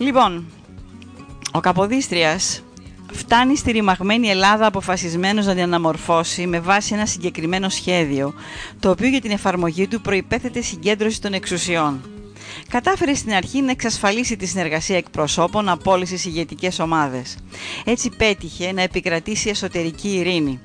Λοιπόν, ο Καποδίστριας φτάνει στη ρημαγμένη Ελλάδα αποφασισμένος να την αναμορφώσει με βάση ένα συγκεκριμένο σχέδιο, το οποίο για την εφαρμογή του προϋπέθεται συγκέντρωση των εξουσιών. Κατάφερε στην αρχή να εξασφαλίσει τη συνεργασία εκπροσώπων από όλε τι ηγετικές ομάδες. Έτσι πέτυχε να επικρατήσει εσωτερική ειρήνη.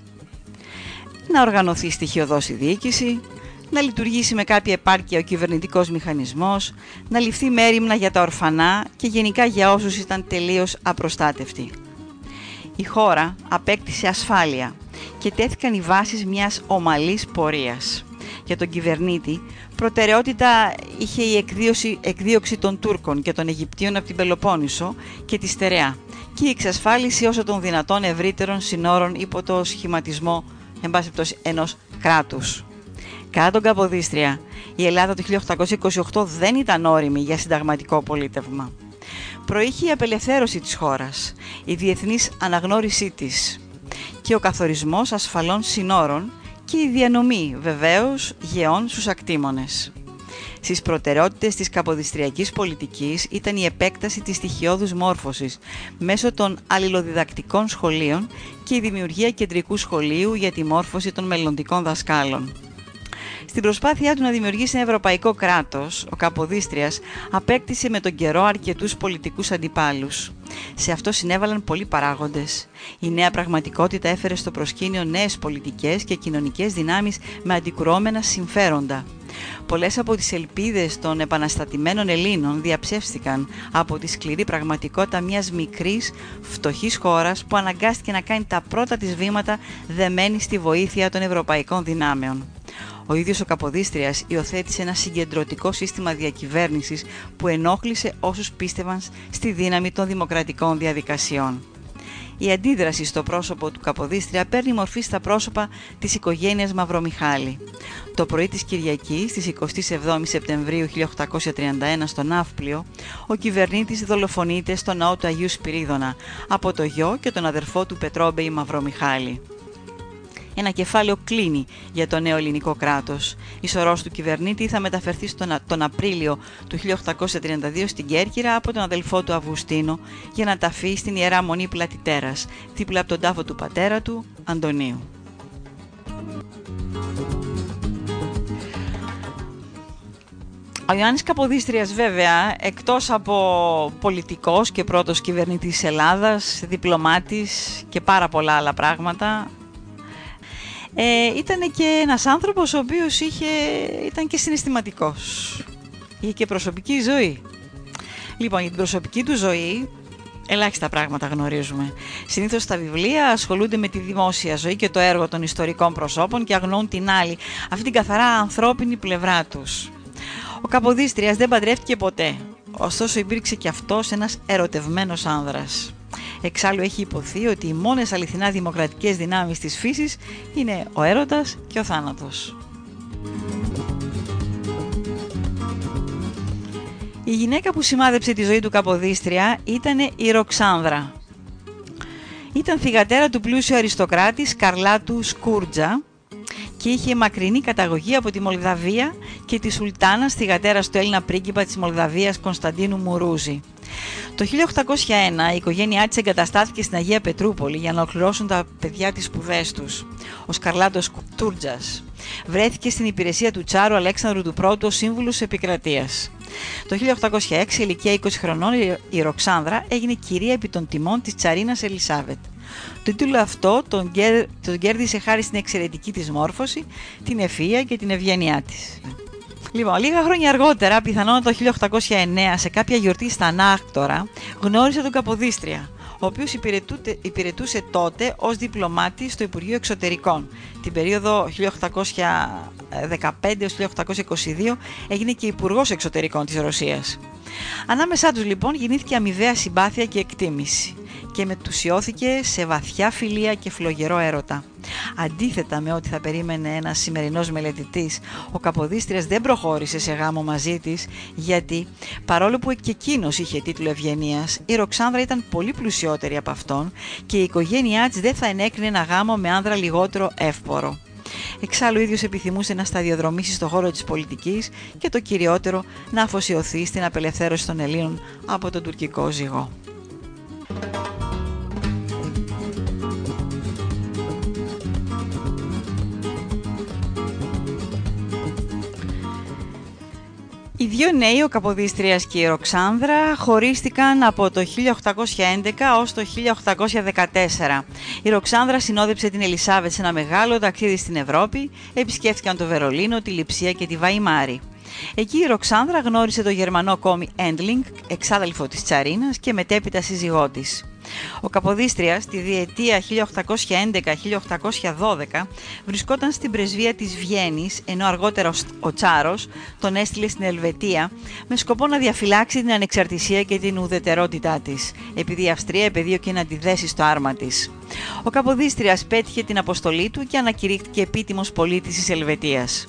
Να οργανωθεί στοιχειοδό η διοίκηση, να λειτουργήσει με κάποια επάρκεια ο κυβερνητικός μηχανισμός, να ληφθεί μέρημνα για τα ορφανά και γενικά για όσους ήταν τελείως απροστάτευτοι. Η χώρα απέκτησε ασφάλεια και τέθηκαν οι βάσεις μιας ομαλής πορείας. Για τον κυβερνήτη, προτεραιότητα είχε η εκδίωση, εκδίωξη των Τούρκων και των Αιγυπτίων από την Πελοπόννησο και τη Στερεά και η εξασφάλιση όσο των δυνατών ευρύτερων συνόρων υπό το σχηματισμό εν πάση ενός κράτους. Κατά τον Καποδίστρια, η Ελλάδα του 1828 δεν ήταν όριμη για συνταγματικό πολίτευμα. Προήχε η απελευθέρωση της χώρας, η διεθνής αναγνώρισή της και ο καθορισμός ασφαλών συνόρων και η διανομή βεβαίως γεών στους ακτήμονες. Στις προτεραιότητες της καποδιστριακής πολιτικής ήταν η επέκταση της στοιχειώδους μόρφωσης μέσω των αλληλοδιδακτικών σχολείων και η δημιουργία κεντρικού σχολείου για τη μόρφωση των μελλοντικών δασκάλων. Στην προσπάθειά του να δημιουργήσει ένα ευρωπαϊκό κράτος, ο Καποδίστριας απέκτησε με τον καιρό αρκετούς πολιτικούς αντιπάλους. Σε αυτό συνέβαλαν πολλοί παράγοντες. Η νέα πραγματικότητα έφερε στο προσκήνιο νέες πολιτικές και κοινωνικές δυνάμεις με αντικρουόμενα συμφέροντα. Πολλές από τις ελπίδες των επαναστατημένων Ελλήνων διαψεύστηκαν από τη σκληρή πραγματικότητα μιας μικρής, φτωχής χώρας που αναγκάστηκε να κάνει τα πρώτα της βήματα δεμένη στη βοήθεια των ευρωπαϊκών δυνάμεων. Ο ίδιος ο Καποδίστριας υιοθέτησε ένα συγκεντρωτικό σύστημα διακυβέρνησης που ενόχλησε όσους πίστευαν στη δύναμη των δημοκρατικών διαδικασιών. Η αντίδραση στο πρόσωπο του Καποδίστρια παίρνει μορφή στα πρόσωπα της οικογένειας Μαυρομιχάλη. Το πρωί της Κυριακής, στις 27 Σεπτεμβρίου 1831 στο Ναύπλιο, ο κυβερνήτης δολοφονείται στο ναό του Αγίου Σπυρίδωνα από το γιο και τον αδερφό του Πετρόμπεϊ Μαυρομιχάλη ένα κεφάλαιο κλείνει για το νέο ελληνικό κράτος. Η σωρός του κυβερνήτη θα μεταφερθεί στον, τον Απρίλιο του 1832 στην Κέρκυρα από τον αδελφό του Αυγουστίνο για να ταφεί στην Ιερά Μονή Πλατιτέρας, δίπλα από τον τάφο του πατέρα του, Αντωνίου. Ο Ιωάννης Καποδίστριας βέβαια, εκτός από πολιτικός και πρώτος κυβερνήτης της Ελλάδας, διπλωμάτης και πάρα πολλά άλλα πράγματα, ε, ήταν και ένας άνθρωπος ο οποίος είχε, ήταν και συναισθηματικός. Είχε και προσωπική ζωή. Λοιπόν, για την προσωπική του ζωή ελάχιστα πράγματα γνωρίζουμε. Συνήθως στα βιβλία ασχολούνται με τη δημόσια ζωή και το έργο των ιστορικών προσώπων και αγνοούν την άλλη, αυτή την καθαρά ανθρώπινη πλευρά τους. Ο Καποδίστριας δεν παντρεύτηκε ποτέ, ωστόσο υπήρξε και αυτός ένας ερωτευμένος άνδρας. Εξάλλου έχει υποθεί ότι οι μόνες αληθινά δημοκρατικές δυνάμεις της φύσης είναι ο έρωτας και ο θάνατος. Η γυναίκα που σημάδεψε τη ζωή του Καποδίστρια ήταν η Ροξάνδρα. Ήταν θυγατέρα του πλούσιου αριστοκράτης Σκαρλάτου Σκούρτζα και είχε μακρινή καταγωγή από τη Μολδαβία και τη Σουλτάνας θυγατέρας του Έλληνα πρίγκιπα της Μολδαβίας Κωνσταντίνου Μουρούζη. Το 1801 η οικογένειά της εγκαταστάθηκε στην Αγία Πετρούπολη για να ολοκληρώσουν τα παιδιά της σπουδές τους. Ο Σκαρλάτος Τούρτζας βρέθηκε στην υπηρεσία του Τσάρου Αλέξανδρου του Πρώτου ως σύμβουλος επικρατείας. Το 1806, ηλικία 20 χρονών, η Ροξάνδρα έγινε κυρία επί των τιμών της Τσαρίνας Ελισάβετ. Το τίτλο αυτό τον, τον κέρδισε χάρη στην εξαιρετική της μόρφωση, την ευφυΐα και την ευγένειά της. Λοιπόν, λίγα χρόνια αργότερα, πιθανόν το 1809, σε κάποια γιορτή στα Ανάκτορα, γνώρισε τον Καποδίστρια, ο οποίος υπηρετούσε τότε ως διπλωμάτη στο Υπουργείο Εξωτερικών. Την περίοδο 1815-1822 έγινε και υπουργός Εξωτερικών της Ρωσίας. Ανάμεσά τους λοιπόν γεννήθηκε αμοιβαία συμπάθεια και εκτίμηση και μετουσιώθηκε σε βαθιά φιλία και φλογερό έρωτα. Αντίθετα με ό,τι θα περίμενε ένας σημερινός μελετητής, ο Καποδίστριας δεν προχώρησε σε γάμο μαζί της, γιατί παρόλο που και εκείνος είχε τίτλο Ευγενίας, η Ροξάνδρα ήταν πολύ πλουσιότερη από αυτόν και η οικογένειά της δεν θα ενέκρινε ένα γάμο με άνδρα λιγότερο εύπορο. Εξάλλου, ο ίδιος επιθυμούσε να σταδιοδρομήσει στο χώρο της πολιτικής και το κυριότερο να αφοσιωθεί στην απελευθέρωση των Ελλήνων από τον τουρκικό ζυγό. Οι δύο νέοι, ο Καποδίστριας και η Ροξάνδρα, χωρίστηκαν από το 1811 ως το 1814. Η Ροξάνδρα συνόδεψε την Ελισάβετ σε ένα μεγάλο ταξίδι στην Ευρώπη, επισκέφθηκαν το Βερολίνο, τη Λιψία και τη Βαϊμάρη. Εκεί η Ροξάνδρα γνώρισε τον Γερμανό κόμι Έντλινγκ, εξάδελφο της Τσαρίνας και μετέπειτα σύζυγό της. Ο Καποδίστριας στη διετία 1811-1812 βρισκόταν στην πρεσβεία της Βιέννης, ενώ αργότερα ο Τσάρος τον έστειλε στην Ελβετία με σκοπό να διαφυλάξει την ανεξαρτησία και την ουδετερότητά της, επειδή η Αυστρία επεδίωκε να αντιδέσει στο άρμα της. Ο Καποδίστριας πέτυχε την αποστολή του και ανακηρύχθηκε επίτιμος πολίτης της Ελβετίας.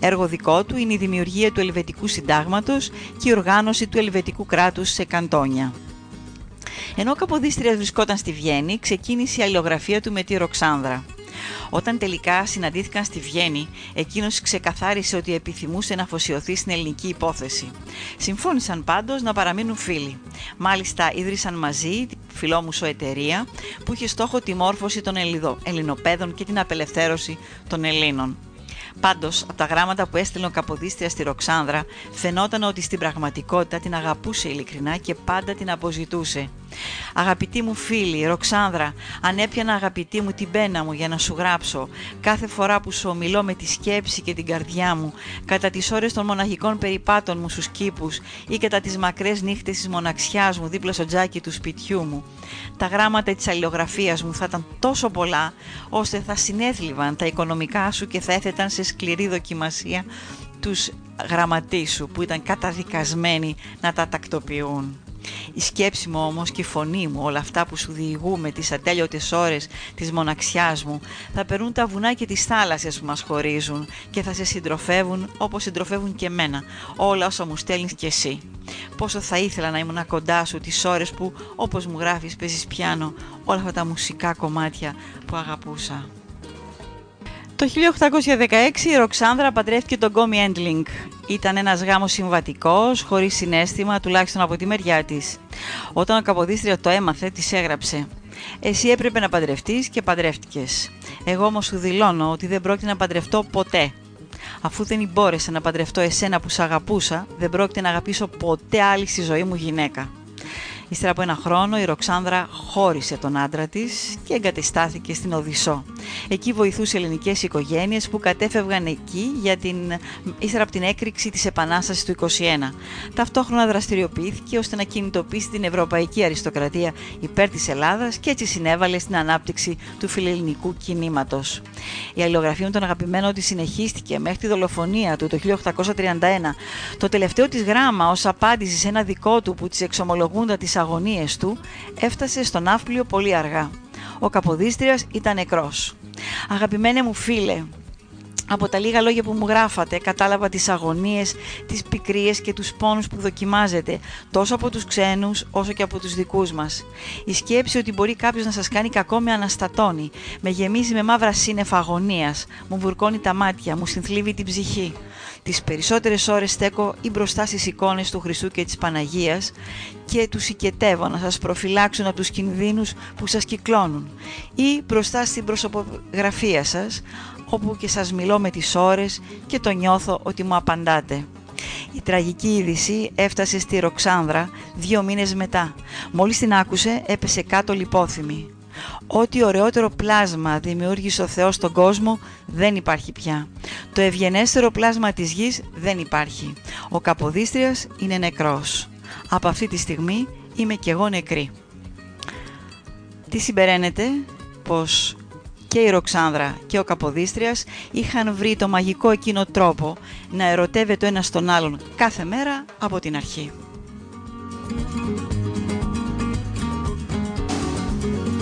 Έργο δικό του είναι η δημιουργία του Ελβετικού Συντάγματος και η οργάνωση του Ελβετικού κράτους σε καντόνια. Ενώ ο Καποδίστριας βρισκόταν στη Βιέννη, ξεκίνησε η αλληλογραφία του με τη Ροξάνδρα. Όταν τελικά συναντήθηκαν στη Βιέννη, εκείνος ξεκαθάρισε ότι επιθυμούσε να αφοσιωθεί στην ελληνική υπόθεση. Συμφώνησαν πάντως να παραμείνουν φίλοι. Μάλιστα ίδρυσαν μαζί τη φιλόμουσο εταιρεία που είχε στόχο τη μόρφωση των Ελληνοπαίδων και την απελευθέρωση των Ελλήνων. Πάντως, από τα γράμματα που έστειλε ο Καποδίστρια στη Ροξάνδρα, φαινόταν ότι στην πραγματικότητα την αγαπούσε ειλικρινά και πάντα την αποζητούσε. Αγαπητή μου φίλη, Ροξάνδρα, αν έπιανα αγαπητή μου την πένα μου για να σου γράψω, κάθε φορά που σου ομιλώ με τη σκέψη και την καρδιά μου, κατά τις ώρες των μοναχικών περιπάτων μου στους κήπους ή κατά τις μακρές νύχτες της μοναξιάς μου δίπλα στο τζάκι του σπιτιού μου, τα γράμματα της αλληλογραφίας μου θα ήταν τόσο πολλά, ώστε θα συνέθλιβαν τα οικονομικά σου και θα έθεταν σε σκληρή δοκιμασία τους γραμματείς σου που ήταν καταδικασμένοι να τα τακτοποιούν. Η σκέψη μου όμως και η φωνή μου, όλα αυτά που σου διηγούμε τις ατέλειωτες ώρες της μοναξιάς μου, θα περνούν τα βουνά και τις θάλασσες που μας χωρίζουν και θα σε συντροφεύουν όπως συντροφεύουν και εμένα, όλα όσα μου στέλνεις κι εσύ. Πόσο θα ήθελα να ήμουν κοντά σου τις ώρες που, όπως μου γράφεις, παίζεις πιάνο όλα αυτά τα μουσικά κομμάτια που αγαπούσα. Το 1816 η Ροξάνδρα παντρεύτηκε τον Γκόμι Έντλινγκ. Ήταν ένας γάμος συμβατικός, χωρίς συνέστημα, τουλάχιστον από τη μεριά της. Όταν ο Καποδίστρια το έμαθε, της έγραψε «Εσύ έπρεπε να παντρευτείς και παντρεύτηκες. Εγώ όμως σου δηλώνω ότι δεν πρόκειται να παντρευτώ ποτέ. Αφού δεν μπόρεσα να παντρευτώ εσένα που σ' αγαπούσα, δεν πρόκειται να αγαπήσω ποτέ άλλη στη ζωή μου γυναίκα». Ύστερα από ένα χρόνο η Ροξάνδρα χώρισε τον άντρα της και εγκατεστάθηκε στην Οδυσσό. Εκεί βοηθούσε ελληνικές οικογένειες που κατέφευγαν εκεί για την, ύστερα από την έκρηξη της Επανάστασης του 21. Ταυτόχρονα δραστηριοποιήθηκε ώστε να κινητοποιήσει την ευρωπαϊκή αριστοκρατία υπέρ της Ελλάδας και έτσι συνέβαλε στην ανάπτυξη του φιλελληνικού κινήματος. Η αλληλογραφία των αγαπημένων της συνεχίστηκε μέχρι τη δολοφονία του το 1831. Το τελευταίο της γράμμα ως απάντηση σε ένα δικό του που της εξομολογούντα τις αγωνίες του έφτασε στον Ναύπλιο πολύ αργά. Ο Καποδίστριας ήταν νεκρός. Αγαπημένε μου φίλε, από τα λίγα λόγια που μου γράφατε κατάλαβα τις αγωνίες, τις πικρίες και τους πόνους που δοκιμάζετε τόσο από τους ξένους όσο και από τους δικούς μας. Η σκέψη ότι μπορεί κάποιος να σας κάνει κακό με αναστατώνει, με γεμίζει με μαύρα σύννεφα αγωνίας, μου βουρκώνει τα μάτια, μου συνθλίβει την ψυχή. Τις περισσότερες ώρες στέκω ή μπροστά στις εικόνες του Χριστού και της Παναγίας και τους οικετεύω να σας προφυλάξουν από τους κινδύνους που σας κυκλώνουν ή μπροστά στην προσωπογραφία σας όπου και σας μιλώ με τις ώρες και το νιώθω ότι μου απαντάτε. Η τραγική είδηση έφτασε στη Ροξάνδρα δύο μήνες μετά. Μόλις την άκουσε έπεσε κάτω λιπόθυμη. Ό,τι ωραιότερο πλάσμα δημιούργησε ο Θεός στον κόσμο δεν υπάρχει πια. Το ευγενέστερο πλάσμα της γης δεν υπάρχει. Ο Καποδίστριας είναι νεκρός. Από αυτή τη στιγμή είμαι κι εγώ νεκρή. Τι συμπεραίνεται πως και η Ροξάνδρα και ο Καποδίστριας είχαν βρει το μαγικό εκείνο τρόπο να ερωτεύεται ο ένας τον άλλον κάθε μέρα από την αρχή.